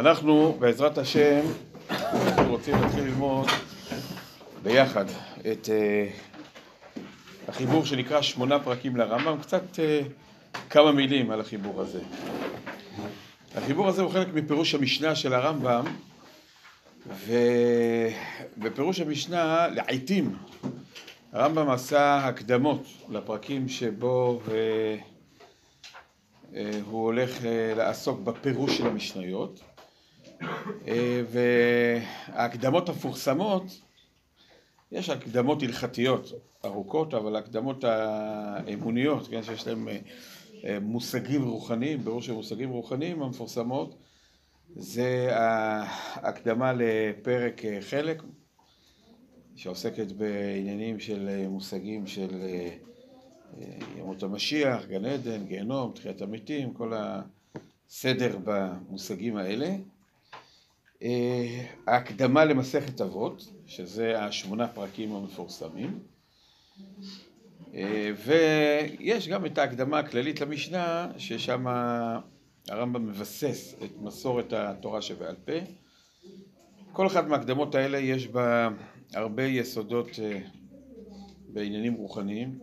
אנחנו, בעזרת השם, רוצים להתחיל ללמוד ביחד את uh, החיבור שנקרא שמונה פרקים לרמב"ם, קצת uh, כמה מילים על החיבור הזה. החיבור הזה הוא חלק מפירוש המשנה של הרמב"ם, ובפירוש המשנה, לעיתים, הרמב"ם עשה הקדמות לפרקים שבו uh, הוא הולך לעסוק בפירוש של המשניות. אה, וההקדמות המפורסמות, יש הקדמות הלכתיות ארוכות, אבל הקדמות האמוניות, כן, שיש להן אה, אה, מושגים רוחניים, בראש המושגים רוחניים המפורסמות, זה ההקדמה לפרק חלק, שעוסקת בעניינים של מושגים של ימות המשיח, גן עדן, גיהנום, תחיית המתים, כל הסדר במושגים האלה. אה, ההקדמה למסכת אבות, שזה השמונה פרקים המפורסמים, אה, ויש גם את ההקדמה הכללית למשנה, ששם הרמב"ם מבסס את מסורת התורה שבעל פה. כל אחת מההקדמות האלה יש בה הרבה יסודות אה, בעניינים רוחניים,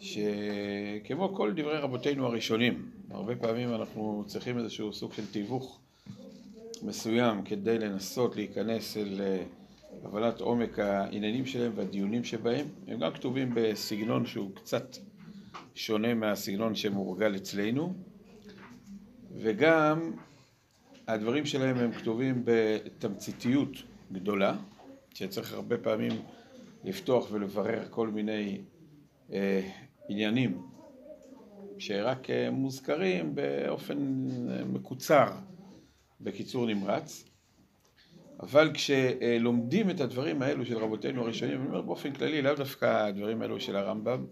שכמו כל דברי רבותינו הראשונים, הרבה פעמים אנחנו צריכים איזשהו סוג של תיווך מסוים כדי לנסות להיכנס אל אה, הבנת עומק העניינים שלהם והדיונים שבהם. הם גם כתובים בסגנון שהוא קצת שונה מהסגנון שמורגל אצלנו, וגם הדברים שלהם הם כתובים בתמציתיות גדולה, שצריך הרבה פעמים לפתוח ולברר כל מיני אה, עניינים שרק אה, מוזכרים באופן אה, מקוצר בקיצור נמרץ, אבל כשלומדים את הדברים האלו של רבותינו הראשונים, אני אומר באופן כללי, לאו דווקא הדברים האלו של הרמב"ם,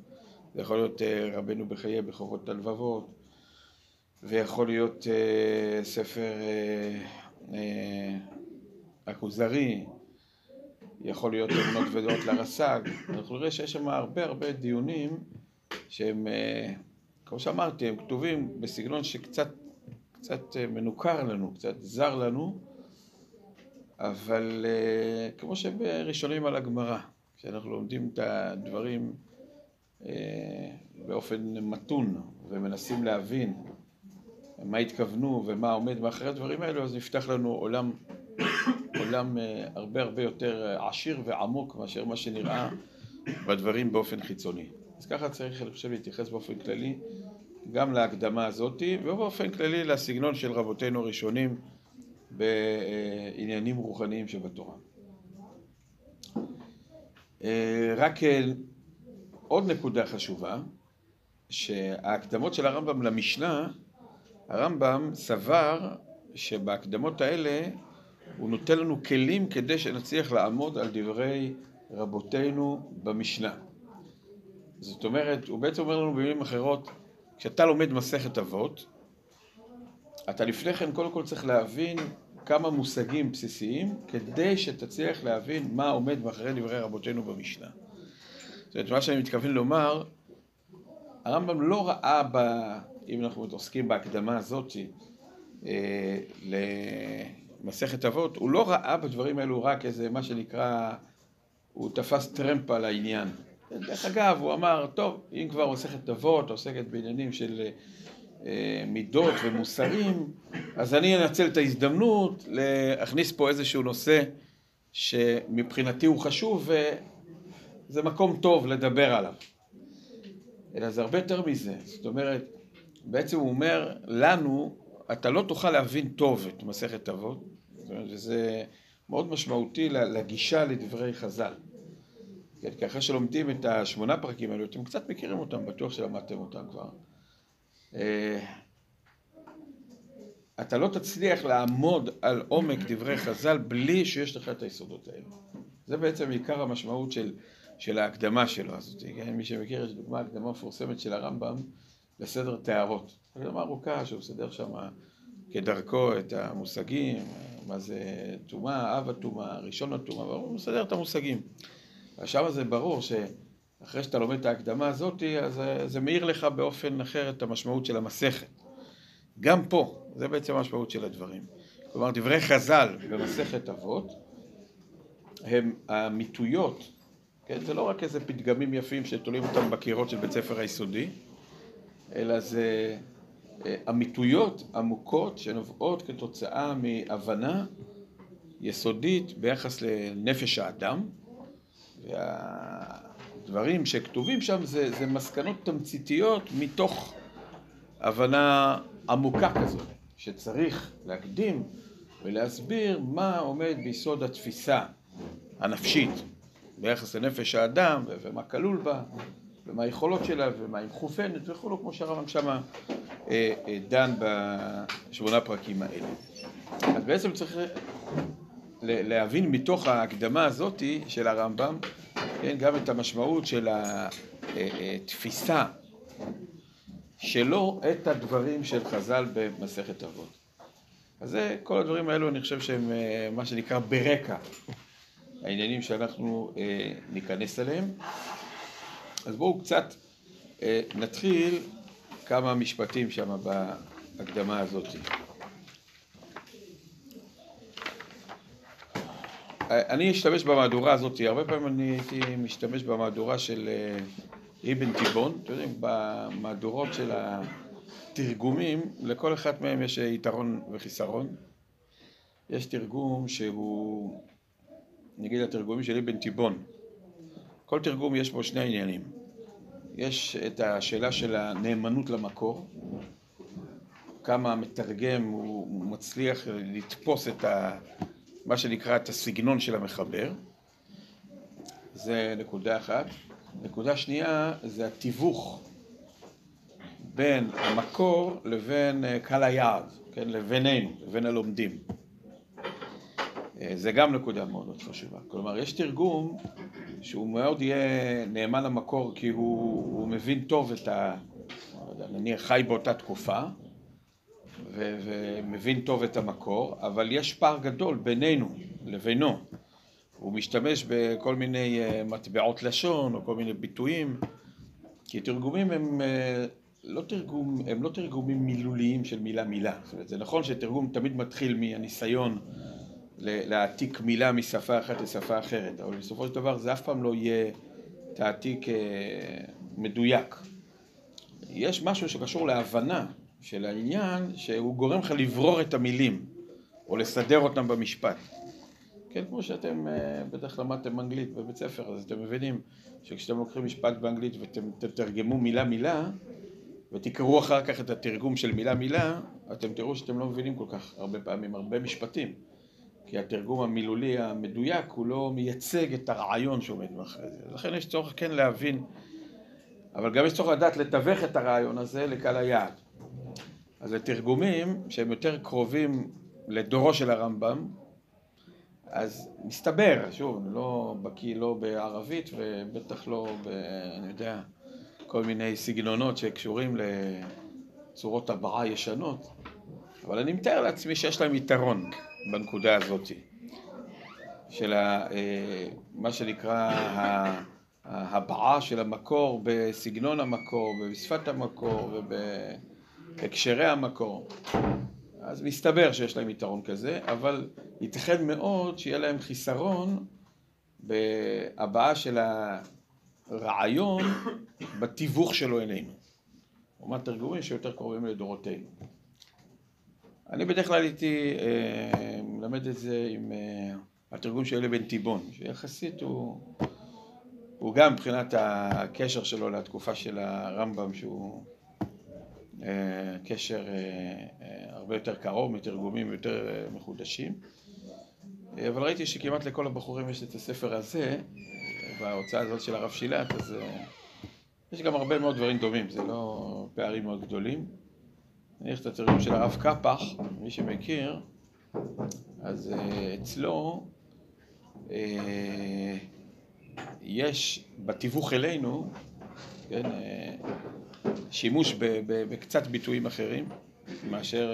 זה יכול להיות אה, רבנו בחיי בחובות הלבבות, ויכול להיות אה, ספר אה, הכוזרי, יכול להיות אמונות ודעות לרס"ג, אנחנו נראה שיש שם הרבה הרבה דיונים שהם, כמו שאמרתי, הם כתובים בסגנון שקצת קצת אה, מנוכר לנו, קצת זר לנו, אבל אה, כמו שבראשונים על הגמרא, כשאנחנו לומדים את הדברים אה, באופן מתון ומנסים להבין מה התכוונו ומה עומד מאחורי הדברים האלו, אז נפתח לנו עולם, עולם הרבה הרבה יותר עשיר ועמוק מאשר מה שנראה בדברים באופן חיצוני. אז ככה צריך, אני חושב, להתייחס באופן כללי גם להקדמה הזאתי, ובאופן כללי לסגנון של רבותינו הראשונים בעניינים רוחניים שבתורה. אה, רק אה, עוד נקודה חשובה, שההקדמות של הרמב"ם למשנה, הרמב"ם סבר שבהקדמות האלה הוא נותן לנו כלים כדי שנצליח לעמוד על דברי רבותינו במשנה. זאת אומרת, הוא בעצם אומר לנו במילים אחרות, כשאתה לומד מסכת אבות, אתה לפני כן קודם כל צריך להבין כמה מושגים בסיסיים כדי שתצליח להבין מה עומד מאחורי דברי רבותינו במשנה. זאת אומרת, מה שאני מתכוון לומר, הרמב"ם לא ראה, ב, אם אנחנו עוסקים בהקדמה הזאת אה, למסכת אבות, הוא לא ראה בדברים האלו רק איזה מה שנקרא, הוא תפס טרמפ על העניין. דרך אגב, הוא אמר, טוב, אם כבר מסכת אבות, עוסקת בעניינים של אה, מידות ומוסרים, אז אני אנצל את ההזדמנות להכניס פה איזשהו נושא שמבחינתי הוא חשוב וזה מקום טוב לדבר עליו. אלא זה הרבה יותר מזה. זאת אומרת, בעצם הוא אומר לנו, אתה לא תוכל להבין טוב את מסכת אבות, וזה מאוד משמעותי לגישה לדברי חז"ל. כן, כי אחרי שלומדים את השמונה פרקים האלו, אתם קצת מכירים אותם, בטוח שלמדתם אותם כבר. אה, אתה לא תצליח לעמוד על עומק דברי חז"ל בלי שיש לך את היסודות האלו. זה בעצם עיקר המשמעות של, של ההקדמה שלו הזאת. כן? מי שמכיר, יש דוגמה, הקדמה מפורסמת של הרמב"ם לסדר טהרות. הקדמה ארוכה שהוא מסדר שם כדרכו את המושגים, מה זה טומאה, אב הטומאה, ראשון הטומאה, הוא מסדר את המושגים. עכשיו זה ברור שאחרי שאתה לומד את ההקדמה הזאת, אז זה מאיר לך באופן אחר את המשמעות של המסכת. גם פה, זה בעצם המשמעות של הדברים. כלומר, דברי חז"ל במסכת אבות הם אמיתויות, כן? זה לא רק איזה פתגמים יפים שתולים אותם בקירות של בית ספר היסודי, אלא זה אה, אמיתויות עמוקות שנובעות כתוצאה מהבנה יסודית ביחס לנפש האדם, והדברים שכתובים שם זה, זה מסקנות תמציתיות מתוך הבנה עמוקה כזאת, שצריך להקדים ולהסביר מה עומד ביסוד התפיסה הנפשית ביחס לנפש האדם ומה כלול בה ומה היכולות שלה ומה היא מכופנת וכולו, כמו שהרמב"ם שמה אה, אה, דן בשמונה פרקים האלה. אז בעצם צריך להבין מתוך ההקדמה הזאתי של הרמב"ם, כן, גם את המשמעות של התפיסה אה, שלו את הדברים של חז"ל במסכת אבות. אז זה, כל הדברים האלו אני חושב שהם מה שנקרא ברקע, העניינים שאנחנו ניכנס אליהם. אז בואו קצת נתחיל כמה משפטים שם בהקדמה הזאת. אני אשתמש במהדורה הזאת, הרבה פעמים אני הייתי משתמש במהדורה של אה, אבן תיבון, אתם יודעים, במהדורות של התרגומים, לכל אחת מהם יש יתרון וחיסרון. יש תרגום שהוא, נגיד התרגומים של אבן תיבון, כל תרגום יש בו שני עניינים. יש את השאלה של הנאמנות למקור, כמה המתרגם הוא מצליח לתפוס את ה, מה שנקרא את הסגנון של המחבר, זה נקודה אחת. נקודה שנייה זה התיווך בין המקור לבין אה, קהל היעד, כן, לבינינו, לבין הלומדים. אה, זה גם נקודה מאוד מאוד חשובה. כלומר, יש תרגום שהוא מאוד יהיה נאמן למקור כי הוא, הוא מבין טוב את ה... לא נניח חי באותה תקופה ומבין טוב את המקור, אבל יש פער גדול בינינו לבינו. הוא משתמש בכל מיני אה, מטבעות לשון או כל מיני ביטויים, כי תרגומים הם אה, לא, תרגום, הם לא תרגומים מילוליים של מילה מילה. זאת אומרת, זה נכון שתרגום תמיד מתחיל מהניסיון להעתיק מילה משפה אחת לשפה אחרת, אבל בסופו של דבר זה אף פעם לא יהיה תעתיק אה, מדויק. יש משהו שקשור להבנה של העניין, שהוא גורם לך לברור את המילים, או לסדר אותם במשפט. כן, כמו שאתם אה, בטח למדתם אנגלית בבית ספר, אז אתם מבינים שכשאתם לוקחים משפט באנגלית ואתם תתרגמו מילה מילה, ותקראו אחר כך את התרגום של מילה מילה, אתם תראו שאתם לא מבינים כל כך הרבה פעמים, הרבה משפטים. כי התרגום המילולי המדויק הוא לא מייצג את הרעיון שעומד מאחורי זה. לכן יש צורך כן להבין, אבל גם יש צורך לדעת לתווך את הרעיון הזה לקהל היעד. אז לתרגומים שהם יותר קרובים לדורו של הרמב"ם, אז מסתבר, שוב, אני לא בקיא לא בערבית ובטח לא ב... אני יודע, כל מיני סגנונות שקשורים לצורות הבעה ישנות, אבל אני מתאר לעצמי שיש להם יתרון. בנקודה הזאת, של ה, אה, מה שנקרא ההבעה של המקור בסגנון המקור, בשפת המקור ובהקשרי המקור. אז מסתבר שיש להם יתרון כזה, אבל ייתכן מאוד שיהיה להם חיסרון בהבעה של הרעיון בתיווך שלו אלינו. לעומת תרגומים שיותר קרובים לדורותינו. אני בדרך כלל הייתי אה, מלמד את זה עם אה, התרגום של אלי בן תיבון, שיחסית הוא, הוא גם מבחינת הקשר שלו לתקופה של הרמב"ם, שהוא קשר הרבה יותר קרוב, מתרגומים יותר מחודשים. אבל ראיתי שכמעט לכל הבחורים יש את הספר הזה, בהוצאה הזאת של הרב שילת, אז יש גם הרבה מאוד דברים דומים, זה לא פערים מאוד גדולים. נניח את התרגום של הרב קפח, מי שמכיר, אז אה, אצלו אה, יש בתיווך אלינו, כן, אה, שימוש בקצת ביטויים אחרים מאשר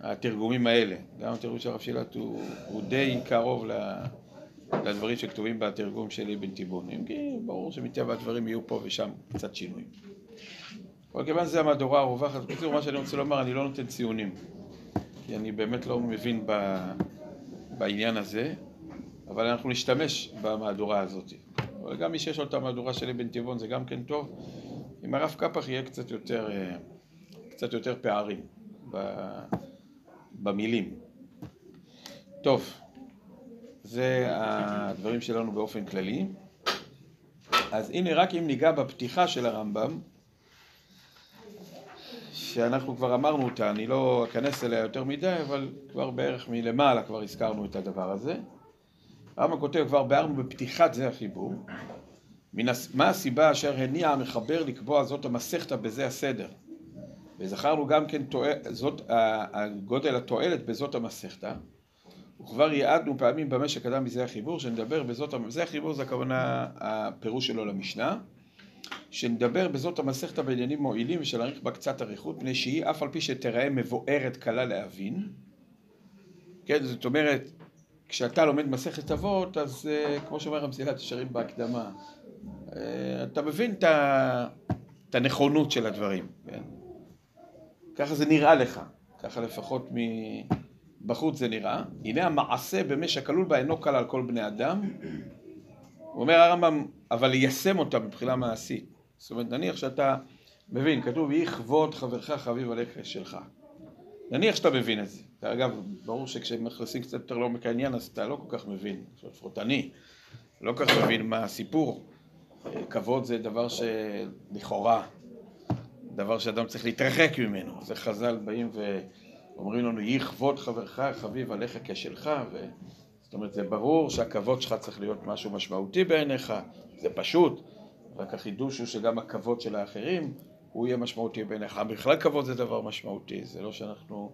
התרגומים האלה. גם התרגום של הרב שילת הוא, הוא די קרוב לדברים שכתובים בתרגום של אבן תיבון. אם כי ברור שמטבע הדברים יהיו פה ושם קצת שינויים. אבל כיוון שזה המהדורה הרווחת, בקיצור, מה שאני רוצה לומר, אני לא נותן ציונים. כי אני באמת לא מבין ב... בעניין הזה, אבל אנחנו נשתמש במהדורה הזאת. אבל גם מי שיש לו את המהדורה של אבן טבעון זה גם כן טוב. עם הרב קפח יהיה קצת יותר, אה, קצת יותר פערים במילים. טוב, זה הדברים שלנו באופן כללי. אז הנה רק אם ניגע בפתיחה של הרמב"ם, שאנחנו כבר אמרנו אותה, אני לא אכנס אליה יותר מדי, אבל כבר בערך מלמעלה כבר הזכרנו את הדבר הזה. הרמב"ם כותב, כבר ביארנו בפתיחת זה החיבור. מה הסיבה אשר הניע המחבר לקבוע זאת המסכתא בזה הסדר? וזכרנו גם כן זאת, גודל התועלת בזאת המסכתא. וכבר יעדנו פעמים במה שקדם מזה החיבור, שנדבר בזאת, זה החיבור זה הכוונה הפירוש שלו למשנה, שנדבר בזאת המסכתא בעניינים מועילים ושלהאריך בה קצת אריכות, מפני שהיא אף על פי שתראה מבוארת קלה להבין, כן, זאת אומרת, כשאתה לומד מסכת אבות, אז uh, כמו שאומר המסילת ישרים בהקדמה, אתה מבין את הנכונות של הדברים, כן? ככה זה נראה לך, ככה לפחות מבחוץ זה נראה. הנה המעשה במה שכלול בה אינו קל על כל בני אדם. הוא אומר הרמב"ם, אבל ליישם אותה מבחינה מעשית. זאת אומרת, נניח שאתה מבין, כתוב, יהי כבוד חברך חביב עליך שלך. נניח שאתה מבין את זה. אגב, ברור שכשמכניסים קצת יותר לעומק העניין, אז אתה לא כל כך מבין, לפחות אני, לא כל כך מבין מה הסיפור. כבוד זה דבר שלכאורה, דבר שאדם צריך להתרחק ממנו. זה חז"ל באים ואומרים לנו, יהי כבוד חברך חביב עליך כשלך, ו... זאת אומרת, זה ברור שהכבוד שלך צריך להיות משהו משמעותי בעיניך, זה פשוט, רק החידוש הוא שגם הכבוד של האחרים הוא יהיה משמעותי בעיניך. בכלל כבוד זה דבר משמעותי, זה לא שאנחנו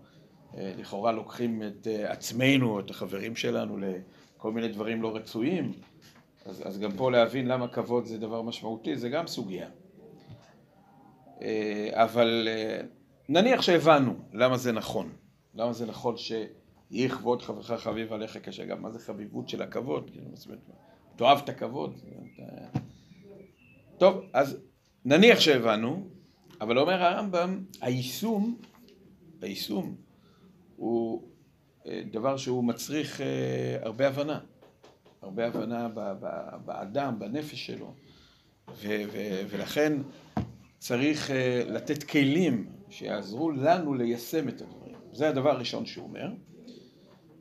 אה, לכאורה לוקחים את אה, עצמנו, את החברים שלנו, לכל מיני דברים לא רצויים, אז, אז גם פה להבין למה כבוד זה דבר משמעותי, זה גם סוגיה. אה, אבל נניח שהבנו למה זה נכון, למה זה נכון שיהי כבוד חברך חביב עליך קשה, גם מה זה חביבות של הכבוד, כאילו, תאהב את הכבוד. טוב, אז נניח שהבנו, אבל אומר הרמב"ם, היישום, היישום הוא אה, דבר שהוא מצריך אה, הרבה הבנה, הרבה הבנה באדם, בנפש שלו, ולכן צריך אה, לתת כלים שיעזרו לנו ליישם את הדברים. זה הדבר הראשון שהוא אומר,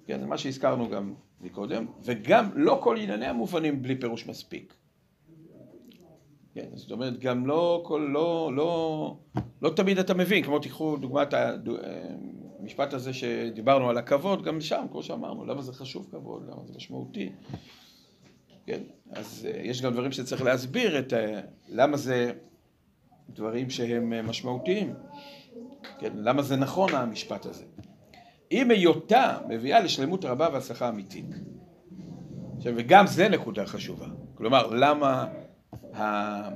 כן, זה מה שהזכרנו גם מקודם, וגם לא כל ענייני המובנים בלי פירוש מספיק. כן, זאת אומרת, גם לא, כל, לא, לא, לא תמיד אתה מבין, כמו תיקחו דוגמת המשפט הזה שדיברנו על הכבוד, גם שם, כמו שאמרנו, למה זה חשוב כבוד, למה זה משמעותי. כן, אז אה, יש גם דברים שצריך להסביר את אה, למה זה דברים שהם אה, משמעותיים. כן, למה זה נכון המשפט הזה. אם היותה מביאה לשלמות רבה והצלחה אמיתית. עכשיו, וגם זה נקודה חשובה. כלומר, למה ה...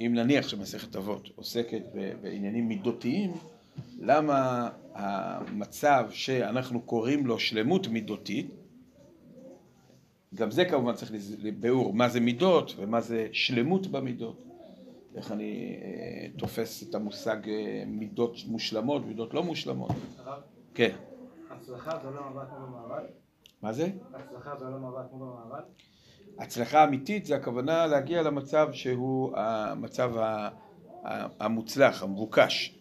אם נניח שמסכת אבות עוסקת בעניינים מידותיים, למה המצב שאנחנו קוראים לו שלמות מידותית, גם זה כמובן צריך לביאור מה זה מידות ומה זה שלמות במידות. איך אני אה, תופס את המושג אה, מידות מושלמות, מידות לא מושלמות. כן. הצלחה זה לא מבט כמו במערב? מה זה? הצלחה זה לא מבט כמו במערב? הצלחה אמיתית זה הכוונה להגיע למצב שהוא המצב המוצלח, המבוקש.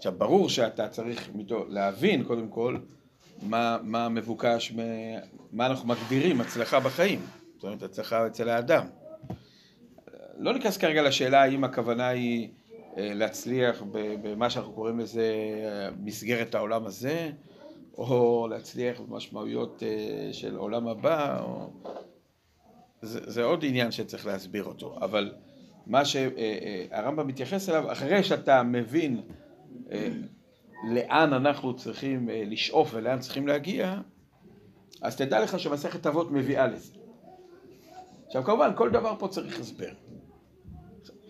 עכשיו, ברור שאתה צריך להבין קודם כל מה, מה מבוקש, מה אנחנו מגדירים הצלחה בחיים, זאת אומרת הצלחה אצל האדם. לא ניכנס כרגע לשאלה האם הכוונה היא אה, להצליח במה שאנחנו קוראים לזה אה, מסגרת העולם הזה, או להצליח במשמעויות אה, של עולם הבא, או... זה, זה עוד עניין שצריך להסביר אותו, אבל מה שהרמב"ם מתייחס אליו, אחרי שאתה מבין לאן אנחנו צריכים לשאוף ולאן צריכים להגיע, אז תדע לך שמסכת אבות מביאה לזה. עכשיו כמובן כל דבר פה צריך הסבר.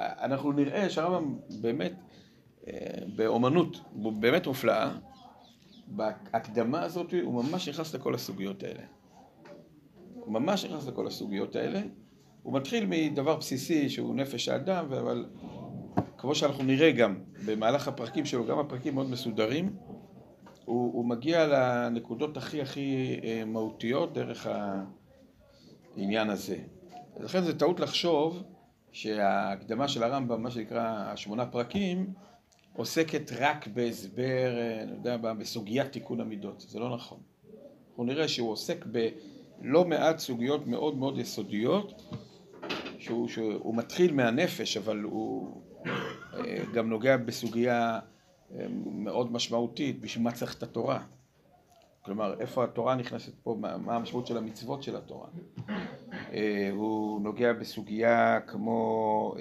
אנחנו נראה שהרמב"ם באמת באומנות באמת מופלאה, בהקדמה הזאת הוא ממש נכנס לכל הסוגיות האלה. הוא ממש נכנס לכל הסוגיות האלה. הוא מתחיל מדבר בסיסי שהוא נפש האדם, אבל כמו שאנחנו נראה גם במהלך הפרקים שלו, גם הפרקים מאוד מסודרים, הוא, הוא מגיע לנקודות הכי הכי אה, מהותיות דרך העניין הזה. לכן זה טעות לחשוב שההקדמה של הרמב"ם, מה שנקרא השמונה פרקים, עוסקת רק בהסבר, אה, אני יודע, בסוגיית תיקון המידות. זה לא נכון. אנחנו נראה שהוא עוסק בלא מעט סוגיות מאוד מאוד יסודיות, שהוא, שהוא מתחיל מהנפש, אבל הוא גם נוגע בסוגיה אה, מאוד משמעותית, בשביל מה צריך את התורה. כלומר, איפה התורה נכנסת פה, מה המשמעות של המצוות של התורה. הוא נוגע בסוגיה כמו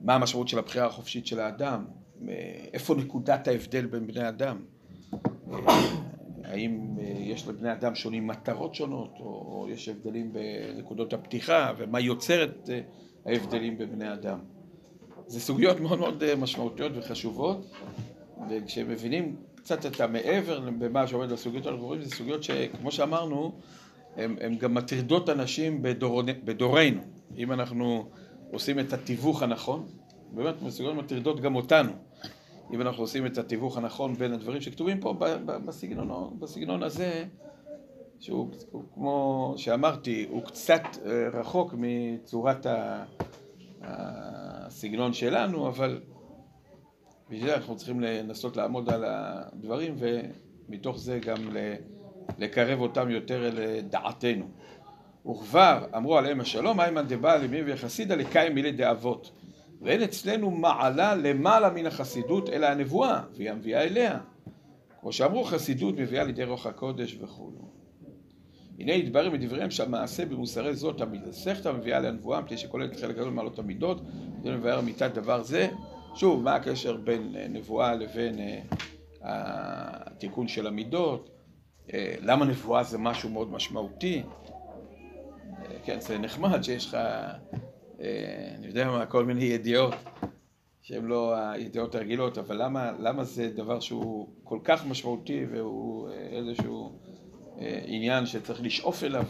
מה המשמעות של הבחירה החופשית של האדם, איפה נקודת ההבדל בין בני אדם, האם יש לבני אדם שונים מטרות שונות, או יש הבדלים בנקודות הפתיחה, ומה יוצר את ההבדלים בבני אדם. זה סוגיות מאוד מאוד משמעותיות וחשובות, וכשמבינים קצת את המעבר במה שעומד בסוגיות אנחנו זה סוגיות שכמו שאמרנו, הן גם מטרידות אנשים בדור, בדורנו. אם אנחנו עושים את התיווך הנכון, באמת מסוגלות מטרידות גם אותנו, אם אנחנו עושים את התיווך הנכון בין הדברים שכתובים פה בסגנון, בסגנון הזה, שהוא כמו שאמרתי, הוא קצת אה, רחוק מצורת הסגנון שלנו, אבל בשביל זה אנחנו צריכים לנסות לעמוד על הדברים ומתוך זה גם לקרב אותם יותר אל דעתנו. וכבר אמרו עליהם השלום, איימן דבעל ימי וחסידה לקיים מילי דאבות. ואין אצלנו מעלה למעלה מן החסידות אלא הנבואה, והיא המביאה אליה. כמו שאמרו, חסידות מביאה לידי רוח הקודש וכולו. הנה יתברר מדבריהם שהמעשה במוסרי זאת המסכתא מביאה לנבואה, מפני שכוללת חלק גדול מעלות המידות, כדי לבאר אמיתת דבר זה. שוב, מה הקשר בין אה, נבואה לבין אה, התיקון של המידות? אה, למה נבואה זה משהו מאוד משמעותי? כן, זה נחמד שיש לך, אני יודע מה, כל מיני ידיעות שהן לא הידיעות הרגילות, אבל למה, למה זה דבר שהוא כל כך משמעותי והוא איזשהו עניין שצריך לשאוף אליו?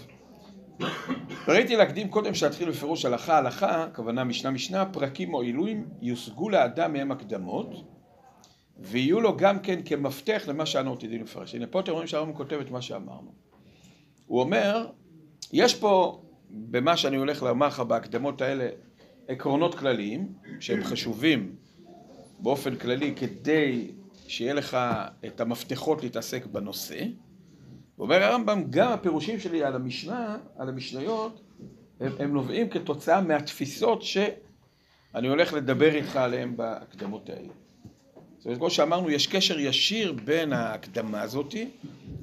ראיתי להקדים קודם שאתחיל בפירוש הלכה הלכה, הכוונה משנה משנה, פרקים או עילויים יושגו לאדם מהם הקדמות ויהיו לו גם כן כמפתח למה שאנו עתידים לפרש. הנה פה אתם רואים שהרמב"ם כותב את מה שאמרנו. הוא אומר, יש פה במה שאני הולך לומר לך בהקדמות האלה עקרונות כלליים שהם חשובים באופן כללי כדי שיהיה לך את המפתחות להתעסק בנושא. ואומר הרמב"ם, גם הפירושים שלי על המשנה, על המשניות, הם, הם נובעים כתוצאה מהתפיסות שאני הולך לדבר איתך עליהן בהקדמות האלה. זאת אומרת, כמו שאמרנו, יש קשר ישיר בין ההקדמה הזאתי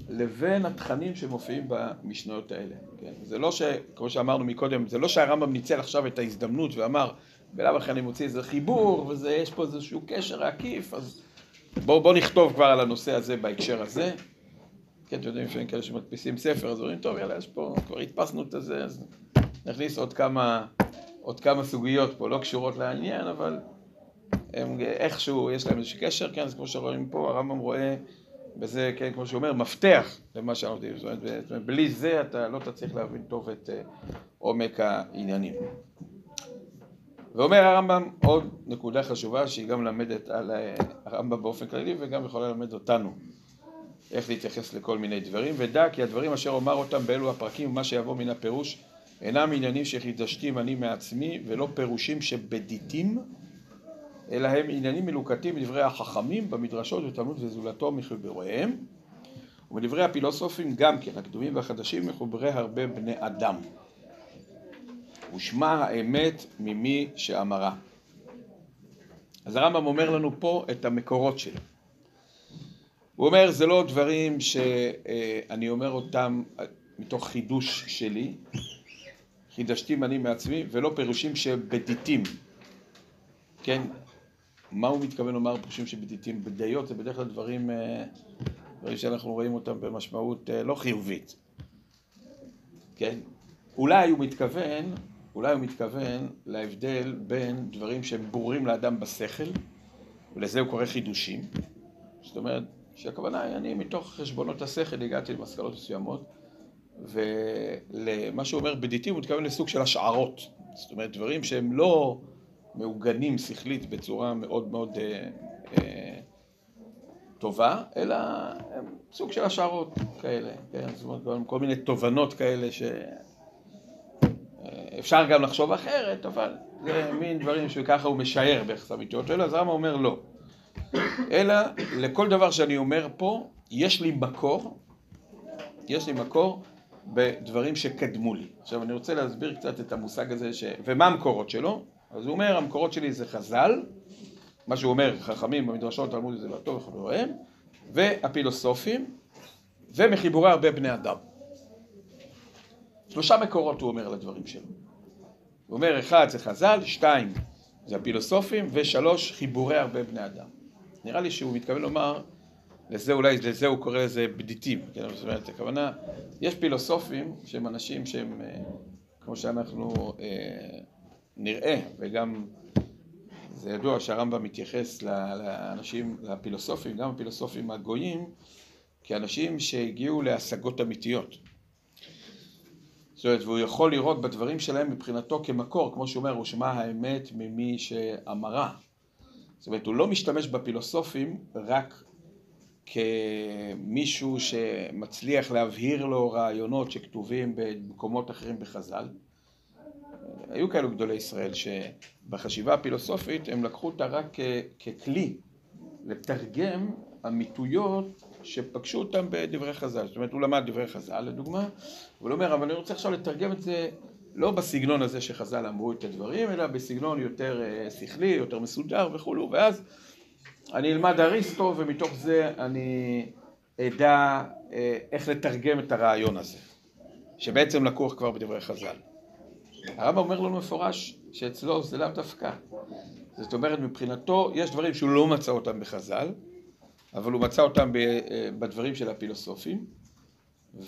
לבין התכנים שמופיעים במשניות האלה. כן? זה לא ש... כמו שאמרנו מקודם, זה לא שהרמב"ם ניצל עכשיו את ההזדמנות ואמר, בלאו הכי אני מוציא איזה חיבור, ויש פה איזשהו קשר עקיף, אז בואו בוא נכתוב כבר על הנושא הזה בהקשר הזה. כן, אתם יודעים לפעמים כאלה שמדפיסים ספר, אז אומרים, טוב, יאללה, יש פה, כבר הדפסנו את הזה, אז נכניס עוד כמה, עוד כמה סוגיות פה, לא קשורות לעניין, אבל הם איכשהו, יש להם איזשהו קשר, כן, אז כמו שרואים פה, הרמב"ם רואה וזה, כן, כמו שהוא אומר, מפתח למה שאנחנו יודעים. זאת אומרת, בלי זה אתה לא תצליח להבין טוב את uh, עומק העניינים. ואומר הרמב"ם עוד נקודה חשובה שהיא גם מלמדת על uh, הרמב"ם באופן כללי וגם יכולה ללמד אותנו איך להתייחס לכל מיני דברים. ודע כי הדברים אשר אומר אותם באלו הפרקים ומה שיבוא מן הפירוש אינם עניינים שחידשתים אני מעצמי ולא פירושים שבדיתים אלא הם עניינים מלוקטים מדברי החכמים במדרשות ותלמוד וזולתו מחבריהם ומדברי הפילוסופים גם כן, הקדומים והחדשים מחוברי הרבה בני אדם. ושמע האמת ממי שאמרה. אז הרמב"ם אומר לנו פה את המקורות שלו. הוא אומר, זה לא דברים שאני אומר אותם מתוך חידוש שלי, חידשתים אני מעצמי, ולא פירושים שבדיתים. כן, מה הוא מתכוון לומר פרושים שבדיתים? בדיות זה בדרך כלל דברים, אה, דברים שאנחנו רואים אותם במשמעות אה, לא חיובית. כן? אולי הוא מתכוון, אולי הוא מתכוון להבדל בין דברים שהם ברורים לאדם בשכל, ולזה הוא קורא חידושים. זאת אומרת, שהכוונה היא, אני מתוך חשבונות השכל הגעתי למסקנות מסוימות, ולמה שהוא אומר בדיתים הוא מתכוון לסוג של השערות. זאת אומרת, דברים שהם לא... מעוגנים שכלית בצורה מאוד מאוד אה, אה, טובה, אלא הם סוג של השערות כאלה, כן? זאת אומרת, כל מיני תובנות כאלה שאפשר גם לחשוב אחרת, אבל זה מין דברים שככה הוא משער ביחס האמיתיות שלו, אז רמב"ם אומר לא. אלא לכל דבר שאני אומר פה, יש לי מקור, יש לי מקור בדברים שקדמו לי. עכשיו אני רוצה להסביר קצת את המושג הזה, ש... ומה המקורות שלו? אז הוא אומר, המקורות שלי זה חז"ל, מה שהוא אומר, חכמים במדרשות, תלמוד זה לא טוב וחבריהם, והפילוסופים, ומחיבורי הרבה בני אדם. שלושה מקורות הוא אומר לדברים שלו. הוא אומר, אחד זה חז"ל, שתיים זה הפילוסופים, ושלוש חיבורי הרבה בני אדם. נראה לי שהוא מתכוון לומר, לזה אולי, לזה הוא קורא לזה בדיטים, כן, זאת אומרת, הכוונה, יש פילוסופים שהם אנשים שהם, אה, כמו שאנחנו אה, נראה, וגם זה ידוע שהרמב"ם מתייחס לאנשים, לפילוסופים, גם הפילוסופים הגויים, כאנשים שהגיעו להשגות אמיתיות. זאת אומרת, והוא יכול לראות בדברים שלהם מבחינתו כמקור, כמו שהוא אומר, הוא שמע האמת ממי שאמרה. זאת אומרת, הוא לא משתמש בפילוסופים רק כמישהו שמצליח להבהיר לו רעיונות שכתובים במקומות אחרים בחז"ל. היו כאלו גדולי ישראל שבחשיבה הפילוסופית הם לקחו אותה רק ככלי לתרגם אמיתויות שפגשו אותם בדברי חז"ל. זאת אומרת, הוא למד דברי חז"ל, לדוגמה, אבל הוא אומר, אבל אני רוצה עכשיו לתרגם את זה לא בסגנון הזה שחז"ל אמרו את הדברים, אלא בסגנון יותר אה, שכלי, יותר מסודר וכולו, ואז אני אלמד אריסטו, ומתוך זה אני אדע אה, איך לתרגם את הרעיון הזה, שבעצם לקוח כבר בדברי חז"ל. הרב אומר לנו מפורש שאצלו זה לאו דווקא. זאת אומרת, מבחינתו, יש דברים שהוא לא מצא אותם בחז"ל, אבל הוא מצא אותם אה, בדברים של הפילוסופים,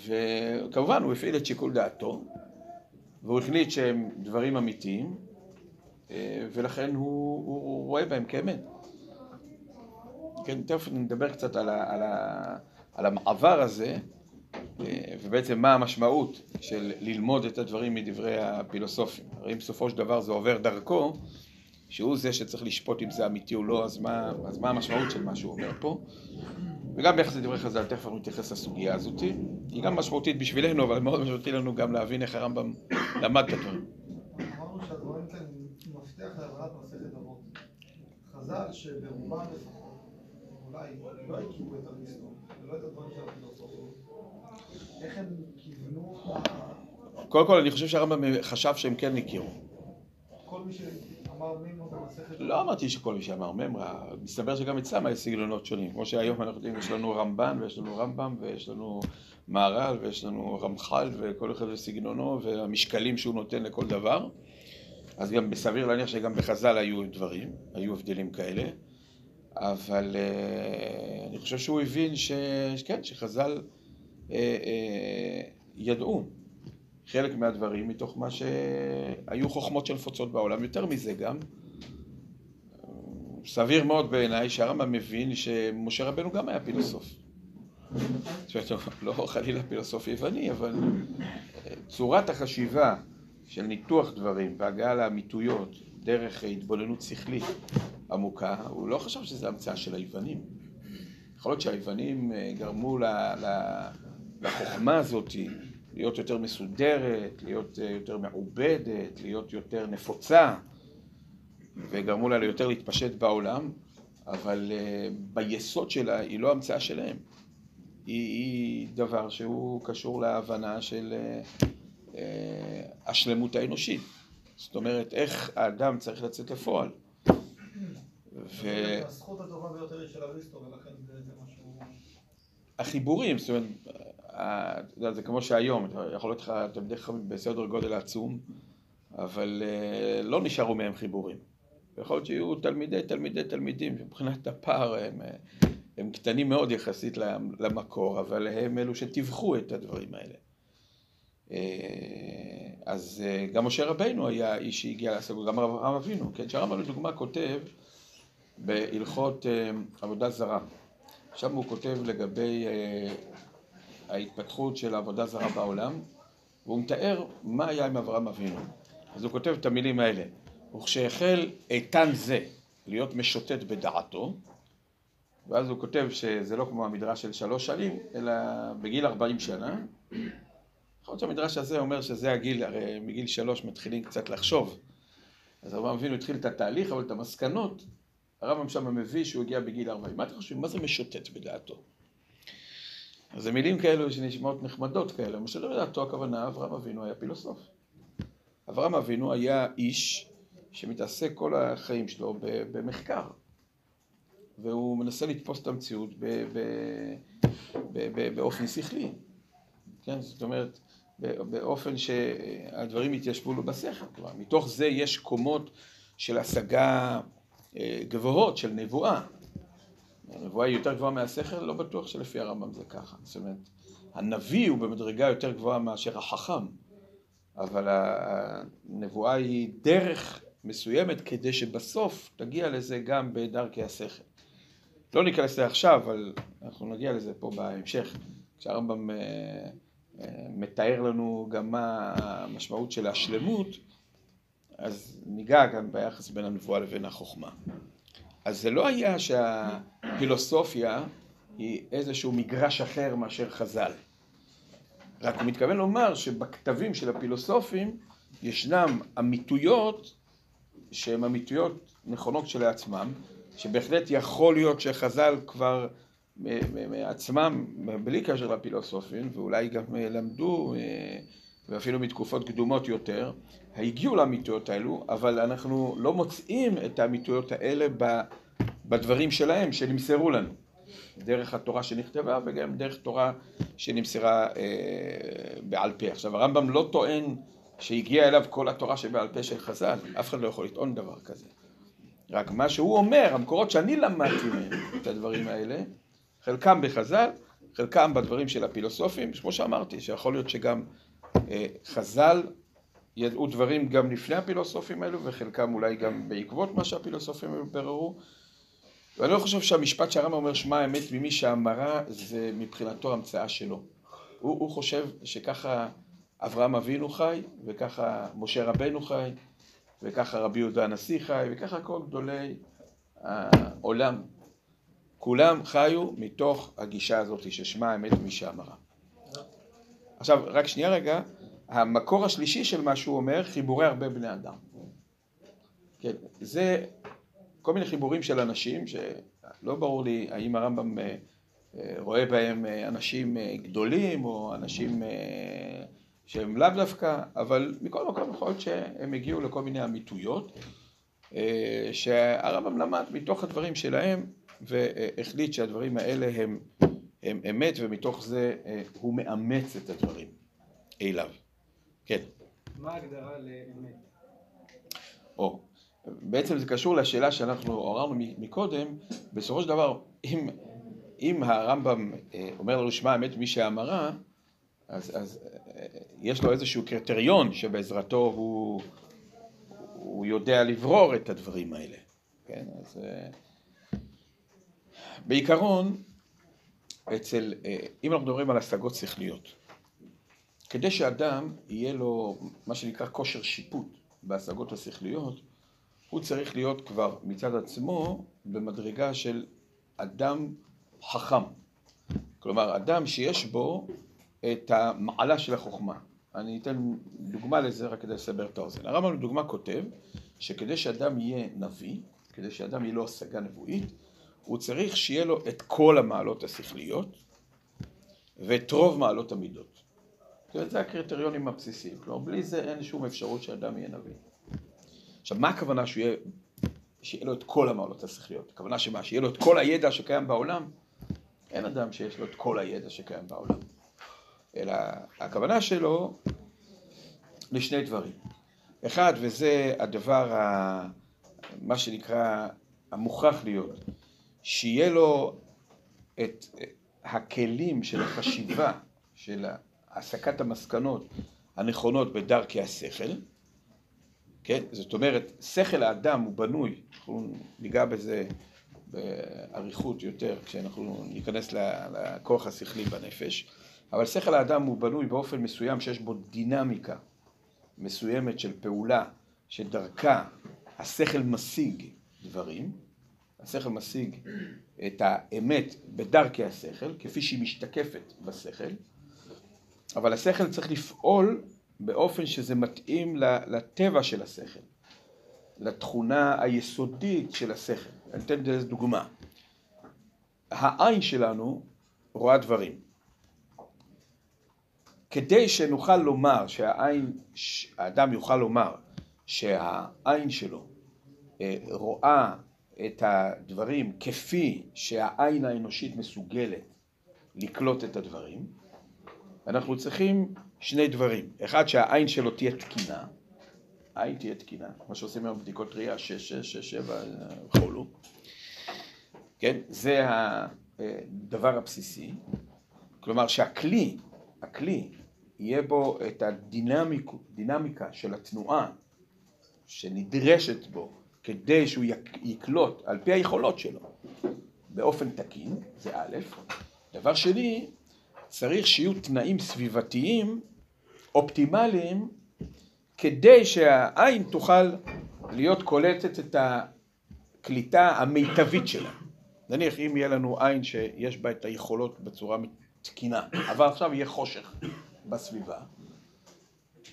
וכמובן הוא הפעיל את שיקול דעתו, והוא החליט שהם דברים אמיתיים, אה, ולכן הוא, הוא רואה בהם כאמת. כן, תכף נדבר קצת על, ה, על, ה, על המעבר הזה, אה, ובעצם מה המשמעות של ללמוד את הדברים מדברי הפילוסופים. הרי אם בסופו של דבר זה עובר דרכו, שהוא זה שצריך לשפוט אם זה אמיתי או לא, אז מה, אז מה המשמעות של מה שהוא אומר פה? וגם ביחס לדברי חז"ל, תכף אנחנו נתייחס לסוגיה הזאת. היא גם משמעותית בשבילנו, אבל מאוד משמעותי לנו גם להבין איך הרמב"ם למד את הדברים. אמרנו שהדברים כאן מפתח להבנת מסכת אבות. חז"ל שברובם לפחות, אולי לא הכירו את אריסטו, ולא את הדברים של הפילוסופים, איך הם כיוונו קודם כל אני חושב שהרמב"ם חשב שהם כן הכירו. כל מי לא אמרתי שכל מי שאמר ממרה, מסתבר שגם אצלם יש סגנונות שונים. כמו שהיום אנחנו יודעים, יש לנו רמב"ן ויש לנו רמב"ם ויש לנו מהר"ל ויש לנו רמח"ל וכל אחד וסגנונו והמשקלים שהוא נותן לכל דבר. אז גם סביר להניח שגם בחז"ל היו דברים, היו הבדלים כאלה. אבל uh, אני חושב שהוא הבין ש... כן, שחז"ל uh, uh, ידעו חלק מהדברים מתוך מה שהיו חוכמות שנפוצות בעולם. יותר מזה גם, סביר מאוד בעיניי שהרמב"ם מבין שמשה רבנו גם היה פילוסוף. לא חלילה פילוסוף יווני, אבל צורת החשיבה של ניתוח דברים והגעה לאמיתויות דרך התבוננות שכלית עמוקה, הוא לא חשב שזה המצאה של היוונים. יכול להיות שהיוונים גרמו לחוכמה הזאת להיות יותר מסודרת, להיות אה, יותר מעובדת, להיות יותר נפוצה, וגרמו לה ליותר להתפשט בעולם, אבל uh, ביסוד שלה היא לא המצאה שלהם. היא, היא דבר שהוא קשור להבנה של uh, uh, השלמות האנושית. זאת אומרת, איך האדם צריך לצאת לפועל. ו... הזכות הטובה ביותר היא של אריסטו, ולכן זה משהו... החיבורים, זאת אומרת, זה כמו שהיום, יכול להיות לך תלמידי חכמים בסדר גודל עצום, אבל אה, לא נשארו מהם חיבורים. יכול להיות שיהיו תלמידי תלמידי תלמידים, מבחינת הפער הם, אה, הם קטנים מאוד יחסית למקור, אבל הם אלו שטיווחו את הדברים האלה. אה, אז גם משה רבינו היה איש שהגיע להשגות, גם אברהם אבינו, כן, שהרמב"ם לדוגמה כותב בהלכות עבודה זרה. שם הוא כותב לגבי ההתפתחות של העבודה זרה בעולם, והוא מתאר מה היה עם אברהם אבינו. אז הוא כותב את המילים האלה. וכשהחל איתן זה להיות משוטט בדעתו, ואז הוא כותב שזה לא כמו המדרש של שלוש שנים, אלא בגיל ארבעים שנה. יכול להיות שהמדרש הזה אומר שזה הגיל, הרי מגיל שלוש מתחילים קצת לחשוב. אז אברהם אבינו התחיל את התהליך, אבל את המסקנות, הרמב"ם שם מביא שהוא הגיע בגיל ארבעים. מה אתם חושבים? מה זה משוטט בדעתו? אז זה מילים כאלו שנשמעות נחמדות כאלה. משוטט בדעתו הכוונה, אברהם אבינו היה פילוסוף. אברהם אבינו היה איש שמתעסק כל החיים שלו במחקר. והוא מנסה לתפוס את המציאות באופן שכלי. כן, זאת אומרת, באופן שהדברים יתיישבו לו בשכל. כלומר, מתוך זה יש קומות של השגה אה, גבוהות, של נבואה. הנבואה היא יותר גבוהה מהשכל? לא בטוח שלפי הרמב"ם זה ככה. זאת אומרת, הנביא הוא במדרגה יותר גבוהה מאשר החכם, אבל הנבואה היא דרך מסוימת כדי שבסוף תגיע לזה גם בדרכי השכל. לא ניכנס לזה עכשיו, אבל אנחנו נגיע לזה פה בהמשך, כשהרמב"ם אה, אה, מתאר לנו גם מה המשמעות של השלמות, אז ניגע גם ביחס בין הנבואה לבין החוכמה. אז זה לא היה שהפילוסופיה היא איזשהו מגרש אחר מאשר חז"ל. רק הוא מתכוון לומר שבכתבים של הפילוסופים ישנם אמיתויות שהן אמיתויות נכונות כשלעצמם, שבהחלט יכול להיות שחז"ל כבר מעצמם, בלי קשר לפילוסופים, ואולי גם למדו, אה, ואפילו מתקופות קדומות יותר, הגיעו לאמיתויות האלו, אבל אנחנו לא מוצאים את האמיתויות האלה בדברים שלהם, שנמסרו לנו. דרך התורה שנכתבה וגם דרך תורה שנמסרה אה, בעל פה. עכשיו הרמב"ם לא טוען שהגיע אליו כל התורה שבעל פה של חז"ל, אף אחד לא יכול לטעון דבר כזה. רק מה שהוא אומר, המקורות שאני למדתי מהם את הדברים האלה, חלקם בחז"ל, חלקם בדברים של הפילוסופים, כמו שאמרתי, שיכול להיות שגם אה, חז"ל ידעו דברים גם לפני הפילוסופים האלו, וחלקם אולי גם בעקבות מה שהפילוסופים האלו בררו. ואני לא חושב שהמשפט שהרמב"ם אומר שמע האמת ממי שאמרה זה מבחינתו המצאה שלו. הוא, הוא חושב שככה אברהם אבינו חי, וככה משה רבנו חי, וככה רבי יהודה הנשיא חי, וככה כל גדולי העולם. כולם חיו מתוך הגישה הזאת ששמה האמת מי שאמרה. עכשיו, רק שנייה רגע, המקור השלישי של מה שהוא אומר, חיבורי הרבה בני אדם. כן, זה כל מיני חיבורים של אנשים שלא ברור לי האם הרמב"ם אה, אה, רואה בהם אה, אנשים גדולים או אנשים שהם לאו דווקא, אבל מכל מקום יכול להיות שהם הגיעו לכל מיני אמיתויות שהרמב"ם למד מתוך הדברים שלהם והחליט שהדברים האלה הם, הם אמת ומתוך זה הוא מאמץ את הדברים אליו. כן. מה ההגדרה לאמת? או, בעצם זה קשור לשאלה שאנחנו עוררנו מקודם, בסופו של דבר, אם, אם הרמב"ם אה, אומר לנו שמע אמת מי שאמרה, אז, אז אה, יש לו איזשהו קריטריון שבעזרתו הוא, הוא יודע לברור את הדברים האלה, כן? אז אה, בעיקרון, אצל, אם אנחנו מדברים על השגות שכליות, כדי שאדם יהיה לו מה שנקרא כושר שיפוט בהשגות השכליות, הוא צריך להיות כבר מצד עצמו במדרגה של אדם חכם. כלומר, אדם שיש בו את המעלה של החוכמה. אני אתן דוגמה לזה רק כדי לסבר את האוזן. הרמב"ם לדוגמה כותב שכדי שאדם יהיה נביא, כדי שאדם יהיה לו השגה נבואית, הוא צריך שיהיה לו את כל המעלות השכליות ואת רוב מעלות המידות. זה הקריטריונים הבסיסיים. כלומר, בלי זה אין שום אפשרות שאדם יהיה נביא. עכשיו, מה הכוונה שהוא יהיה, שיהיה לו את כל המעלות השכליות? הכוונה שמה? שיהיה לו את כל הידע שקיים בעולם? אין אדם שיש לו את כל הידע שקיים בעולם. אלא הכוונה שלו לשני דברים. אחד, וזה הדבר, ה, מה שנקרא, המוכרח להיות, שיהיה לו את הכלים של החשיבה, של הסקת המסקנות הנכונות בדרכי השכל, כן? זאת אומרת, שכל האדם הוא בנוי, אנחנו ניגע בזה באריכות יותר כשאנחנו ניכנס לכוח השכלי בנפש, אבל שכל האדם הוא בנוי באופן מסוים שיש בו דינמיקה מסוימת של פעולה שדרכה השכל משיג דברים, השכל משיג את האמת בדרכי השכל, כפי שהיא משתקפת בשכל, אבל השכל צריך לפעול באופן שזה מתאים לטבע של השכל, לתכונה היסודית של השכל. אני אתן לזה דוגמה. העין שלנו רואה דברים. כדי שנוכל לומר שהעין, האדם יוכל לומר שהעין שלו אה, רואה את הדברים כפי שהעין האנושית מסוגלת לקלוט את הדברים, אנחנו צריכים שני דברים. אחד, שהעין שלו תהיה תקינה, העין תהיה תקינה, מה שעושים היום בדיקות ראייה, 6, 6, 6, 7 וכולו. כן, זה הדבר הבסיסי. כלומר שהכלי, הכלי, יהיה בו את הדינמיקה של התנועה שנדרשת בו כדי שהוא יקלוט על פי היכולות שלו באופן תקין, זה א', דבר שני, צריך שיהיו תנאים סביבתיים אופטימליים כדי שהעין תוכל להיות קולטת את הקליטה המיטבית שלה. נניח אם יהיה לנו עין שיש בה את היכולות בצורה תקינה, אבל עכשיו יהיה חושך בסביבה,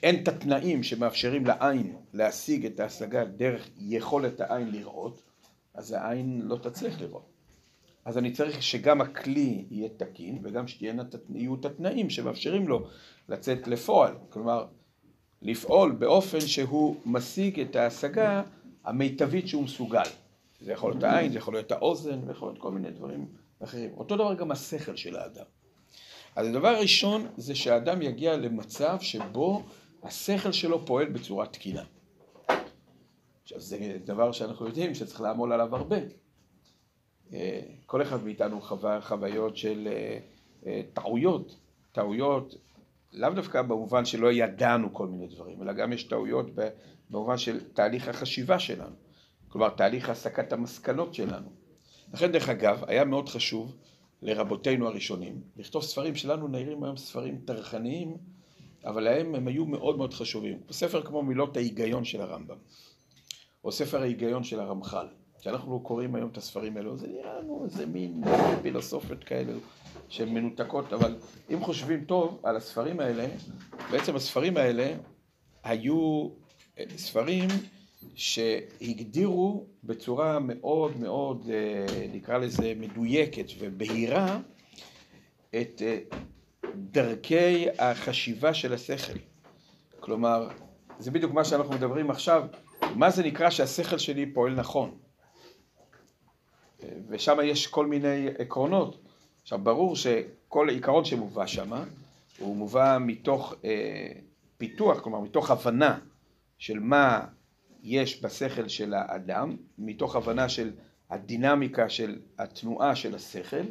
אין את התנאים שמאפשרים לעין להשיג את ההשגה דרך יכולת העין לראות, אז העין לא תצליח לראות. אז אני צריך שגם הכלי יהיה תקין וגם שיהיו את התנאים שמאפשרים לו לצאת לפועל. כלומר, לפעול באופן שהוא משיג את ההשגה המיטבית שהוא מסוגל. זה יכול להיות העין, זה יכול להיות האוזן, זה יכול להיות כל מיני דברים אחרים. אותו דבר גם השכל של האדם. אז הדבר הראשון זה שהאדם יגיע למצב שבו השכל שלו פועל בצורה תקינה. עכשיו זה דבר שאנחנו יודעים שצריך לעמול עליו הרבה. אה, כל אחד מאיתנו חווה חוויות של אה, אה, טעויות, טעויות לאו דווקא במובן שלא ידענו כל מיני דברים, אלא גם יש טעויות במובן של תהליך החשיבה שלנו, כלומר תהליך הסקת המסקנות שלנו. לכן דרך אגב, היה מאוד חשוב לרבותינו הראשונים לכתוב ספרים שלנו נראים היום ספרים טרחניים, אבל להם הם היו מאוד מאוד חשובים. ספר כמו מילות ההיגיון של הרמב"ם, או ספר ההיגיון של הרמח"ל. כשאנחנו קוראים היום את הספרים האלו, זה נראה לנו איזה מין פילוסופיות כאלה שהן מנותקות, אבל אם חושבים טוב על הספרים האלה, בעצם הספרים האלה היו אה, ספרים שהגדירו בצורה מאוד מאוד, אה, נקרא לזה, מדויקת ובהירה את אה, דרכי החשיבה של השכל. כלומר, זה בדיוק מה שאנחנו מדברים עכשיו, מה זה נקרא שהשכל שלי פועל נכון. ושם יש כל מיני עקרונות. עכשיו, ברור שכל עיקרון שמובא שם, הוא מובא מתוך אה, פיתוח, כלומר מתוך הבנה של מה יש בשכל של האדם, מתוך הבנה של הדינמיקה של התנועה של השכל,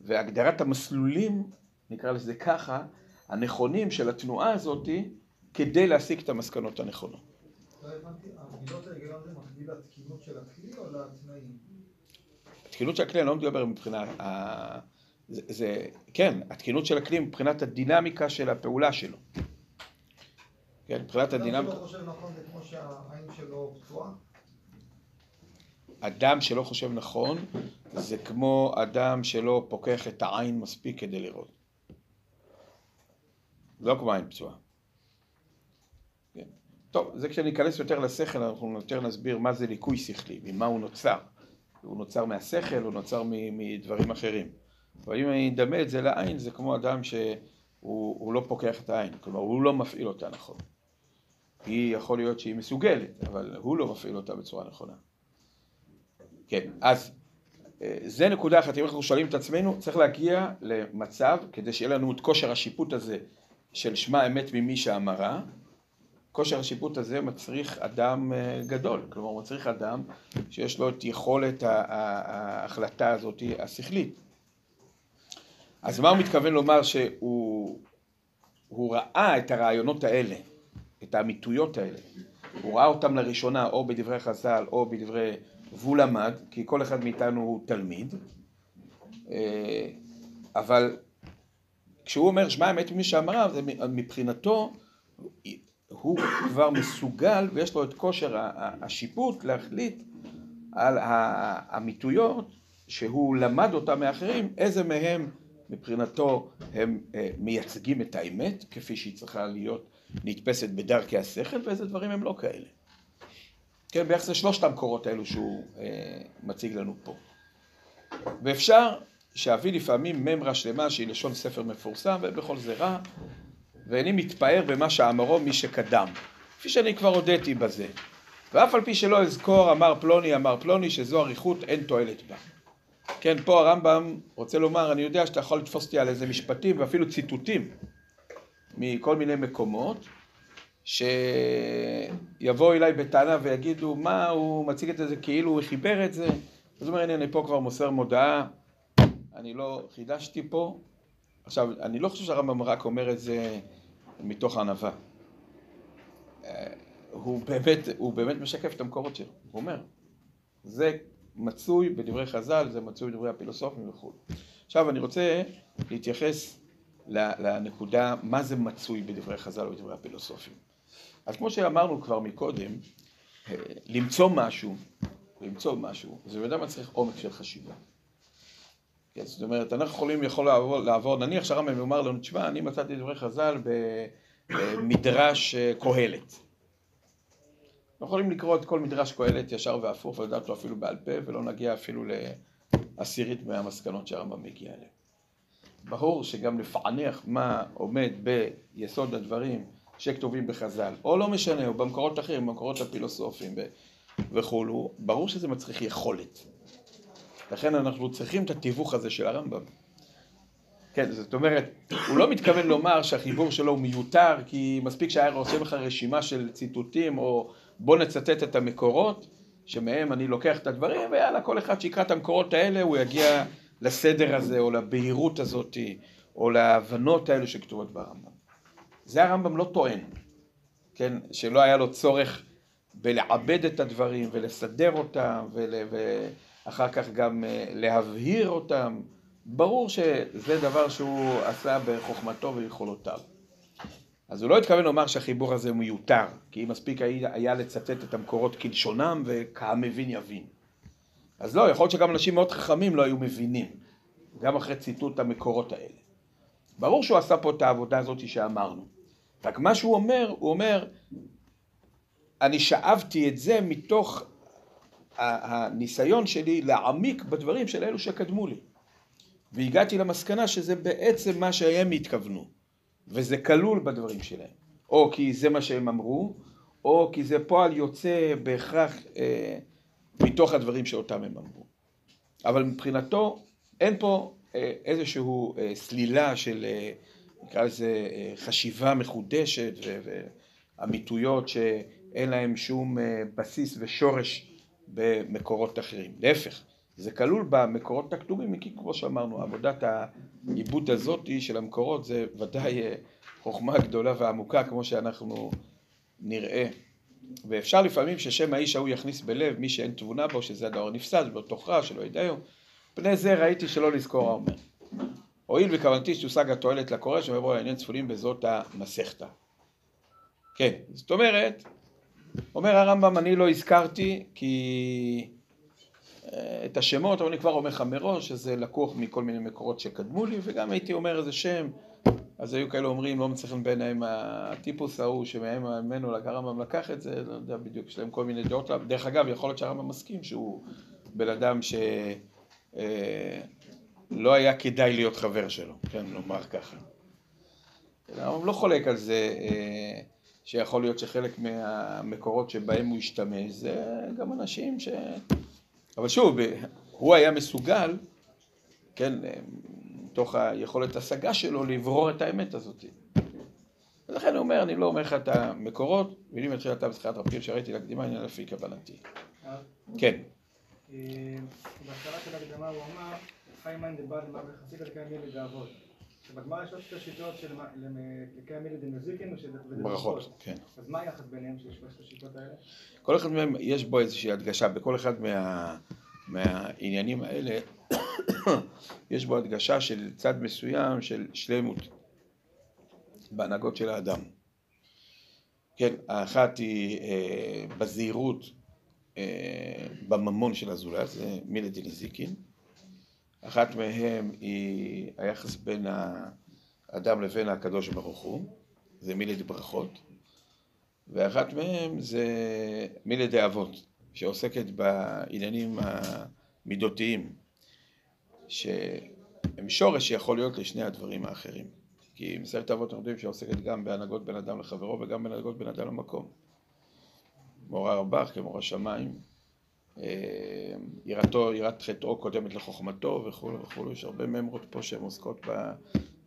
והגדרת המסלולים, נקרא לזה ככה, הנכונים של התנועה הזאת כדי להסיק את המסקנות הנכונות. לא הבנתי, המגילות ההיגיון זה מקביל לתקינות של הכלי או לתנאים? התקינות של הכלי, אני לא מדבר מבחינה... זה, זה, כן, התקינות של הכלי מבחינת הדינמיקה של הפעולה שלו. כן, מבחינת הדינמיקה... אדם שלא חושב נכון זה כמו שהעין שלו פצועה? אדם שלא חושב נכון זה כמו אדם שלא פוקח את העין מספיק כדי לראות. לא כמו עין פצועה. כן. טוב, זה כשניכנס יותר לשכל אנחנו יותר נסביר מה זה ליקוי שכלי, ממה הוא נוצר. הוא נוצר מהשכל, הוא נוצר מדברים אחרים. אבל אם אני אדמה את זה לעין, זה כמו אדם שהוא לא פוקח את העין, כלומר הוא לא מפעיל אותה נכון. היא יכול להיות שהיא מסוגלת, אבל הוא לא מפעיל אותה בצורה נכונה. כן, אז אה, זה נקודה אחת, אם אנחנו שואלים את עצמנו, צריך להגיע למצב, כדי שיהיה לנו את כושר השיפוט הזה של שמע אמת ממי שאמרה, כושר השיפוט הזה מצריך אדם אה, גדול, כלומר הוא מצריך אדם שיש לו את יכולת ההחלטה הזאת השכלית. אז מה הוא מתכוון לומר שהוא ראה את הרעיונות האלה, את האמיתויות האלה, הוא ראה אותם לראשונה או בדברי חז"ל או בדברי, והוא למד, כי כל אחד מאיתנו הוא תלמיד, אה, אבל כשהוא אומר שמע אמת ממי שאמרה, מבחינתו הוא כבר מסוגל ויש לו את כושר השיפוט להחליט על האמיתויות שהוא למד אותם מאחרים, איזה מהם מבחינתו הם אה, מייצגים את האמת כפי שהיא צריכה להיות נתפסת בדרכי השכל ואיזה דברים הם לא כאלה. כן, ביחס לשלושת המקורות האלו שהוא אה, מציג לנו פה. ואפשר שאביא לפעמים ממרה שלמה שהיא לשון ספר מפורסם ובכל זה רע ואיני מתפאר במה שאמרו מי שקדם כפי שאני כבר הודיתי בזה. ואף על פי שלא אזכור אמר פלוני אמר פלוני שזו אריכות אין תועלת בה. כן פה הרמב"ם רוצה לומר אני יודע שאתה יכול לתפוס אותי על איזה משפטים ואפילו ציטוטים מכל מיני מקומות שיבואו אליי בטענה ויגידו מה הוא מציג את זה כאילו הוא חיבר את זה? אז הוא אומר הנה אני פה כבר מוסר מודעה אני לא חידשתי פה. עכשיו אני לא חושב שהרמב"ם רק אומר את זה מתוך ענווה אה, הוא באמת, הוא באמת משקף את המקורות שלו, הוא אומר זה מצוי בדברי חז"ל, זה מצוי בדברי הפילוסופים וכו'. עכשיו אני רוצה להתייחס לנקודה מה זה מצוי בדברי חז"ל ובדברי הפילוסופים. אז כמו שאמרנו כבר מקודם, אה, למצוא משהו, למצוא משהו, זה בוודאי מצריך עומק של חשיבה. כן, זאת אומרת, אנחנו יכולים, יכול לעבור, לעבור נניח שהרמב"ם יאמר לנו, תשמע, אני מצאתי דברי חז"ל במדרש אה, קהלת. אנחנו יכולים לקרוא את כל מדרש קהלת ישר והפוך ולדעת אותו אפילו בעל פה ולא נגיע אפילו לעשירית מהמסקנות שהרמב"ם מגיע אליהן. ברור שגם לפענח מה עומד ביסוד הדברים שכתובים בחז"ל, או לא משנה, או במקורות אחרים, במקורות הפילוסופיים וכולו, ברור שזה מצריך יכולת. לכן אנחנו צריכים את התיווך הזה של הרמב"ם. כן, זאת אומרת, הוא לא מתכוון לומר שהחיבור שלו הוא מיותר, כי מספיק שהיה עושה לך רשימה של ציטוטים, או בוא נצטט את המקורות, שמהם אני לוקח את הדברים, ויאללה, כל אחד שיקרא את המקורות האלה, הוא יגיע לסדר הזה, או לבהירות הזאת, או להבנות האלו שכתובות ברמב"ם. זה הרמב"ם לא טוען, כן, שלא היה לו צורך בלעבד את הדברים, ולסדר אותם, ול... ואחר כך גם אה, להבהיר אותם. ברור שזה דבר שהוא עשה בחוכמתו ויכולותיו. אז הוא לא התכוון לומר שהחיבור הזה מיותר, כי מספיק היה לצטט את המקורות כלשונם וכהמבין יבין. אז לא, יכול להיות שגם אנשים מאוד חכמים לא היו מבינים, גם אחרי ציטוט המקורות האלה. ברור שהוא עשה פה את העבודה הזאת שאמרנו. רק מה שהוא אומר, הוא אומר, אני שאבתי את זה מתוך הניסיון שלי להעמיק בדברים של אלו שקדמו לי. והגעתי למסקנה שזה בעצם מה שהם התכוונו, וזה כלול בדברים שלהם. או כי זה מה שהם אמרו, או כי זה פועל יוצא בהכרח אה, מתוך הדברים שאותם הם אמרו. אבל מבחינתו אין פה אה, איזושהי אה, סלילה של, אה, נקרא לזה, אה, חשיבה מחודשת ואמיתויות שאין להם שום אה, בסיס ושורש במקורות אחרים. להפך, זה כלול במקורות הכתובים, כי כמו שאמרנו, עבודת העיבוד הזאת של המקורות זה ודאי אה, חוכמה גדולה ועמוקה כמו שאנחנו נראה. ואפשר לפעמים ששם האיש ההוא יכניס בלב מי שאין תבונה בו, שזה הדבר נפסד, בתוך רע, שלא ידעו. פני זה ראיתי שלא לזכור האומר. הואיל וכוונתי שתושג התועלת לקורא, שמבוא לעניין צפונים בזאת המסכתא. כן, זאת אומרת, אומר הרמב"ם, אני לא הזכרתי כי אה, את השמות, אבל אני כבר אומר לך מראש שזה לקוח מכל מיני מקורות שקדמו לי, וגם הייתי אומר איזה שם, אז היו כאלה אומרים, לא מצליחים ביניהם הטיפוס ההוא שממנו הרמב"ם לקח את זה, לא יודע בדיוק, יש להם כל מיני דעות, דרך אגב, יכול להיות שהרמב"ם מסכים שהוא בן אדם שלא אה, היה כדאי להיות חבר שלו, כן, נאמר ככה. הרמב"ם לא חולק על זה אה, שיכול להיות שחלק מהמקורות שבהם הוא השתמש זה גם אנשים ש... אבל שוב, הוא היה מסוגל, כן, מתוך היכולת השגה שלו, לברור את האמת הזאת. ולכן הוא אומר, אני לא אומר לך את המקורות, מילים מתחילתה בשיחת רבים שראיתי להקדימה, עניין לפי כוונתי. כן. בהתחלה של ההקדמה הוא אמר, חיים מאן דבעל מה בחסיד על קיים ילד האבות. בגמרא יש עוד שתי שיטות של לקיים ילד דמזיקין ברכות, כן. אז מה היחס ביניהם של שלושת השיטות האלה? כל אחד מהם יש בו איזושהי הדגשה, בכל אחד מה, מהעניינים האלה יש בו הדגשה של צד מסוים של שלמות בהנהגות של האדם. כן, האחת היא אה, בזהירות אה, בממון של הזולת, זה מילה דנזיקין. אחת מהן היא היחס בין האדם לבין הקדוש ברוך הוא, זה מילה דברכות. ואחת מהן זה מילה דאבות, שעוסקת בעניינים המידותיים, שהם שורש שיכול להיות לשני הדברים האחרים. כי מסכת אבות אנחנו יודעים שעוסקת גם בהנהגות בין אדם לחברו וגם בהנהגות בין אדם למקום. מורה רבך כמורה שמיים, יראתו, יראת חטאו קודמת לחוכמתו וכולי וכולי, יש הרבה ממרות פה שהן עוסקות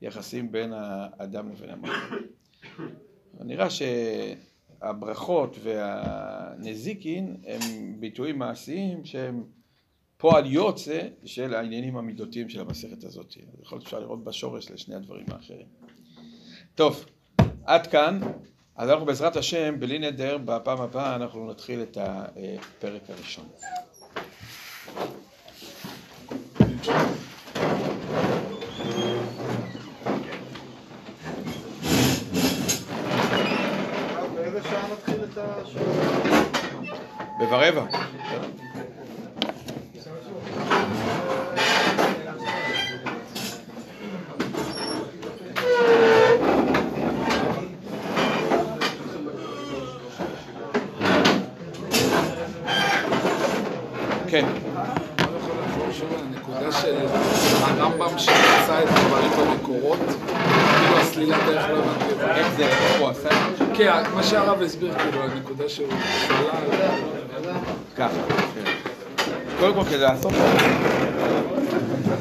ביחסים בין האדם לבין המקום. נראה שהברכות והנזיקין הם ביטויים מעשיים שהם פועל יוצא של העניינים המידותיים של המסכת הזאת. יכול להיות שאפשר לראות בשורש לשני הדברים האחרים. טוב, עד כאן. אז אנחנו בעזרת השם, בלי נדר, בפעם הבאה אנחנו נתחיל את הפרק הראשון. באיזה שעה נתחיל את השיעור? ברבע. כן, אני יכול לחזור שוב על הנקודה של הרמב"ם שמצא את הדברים במקורות, כאילו הסלילת דרך לא הבנתי את זה. איך זה, איך הוא עשה? כן, מה שהרב הסביר, כאילו, הנקודה שהוא סלל. ככה, כן. קודם כל כדי לעשות את זה,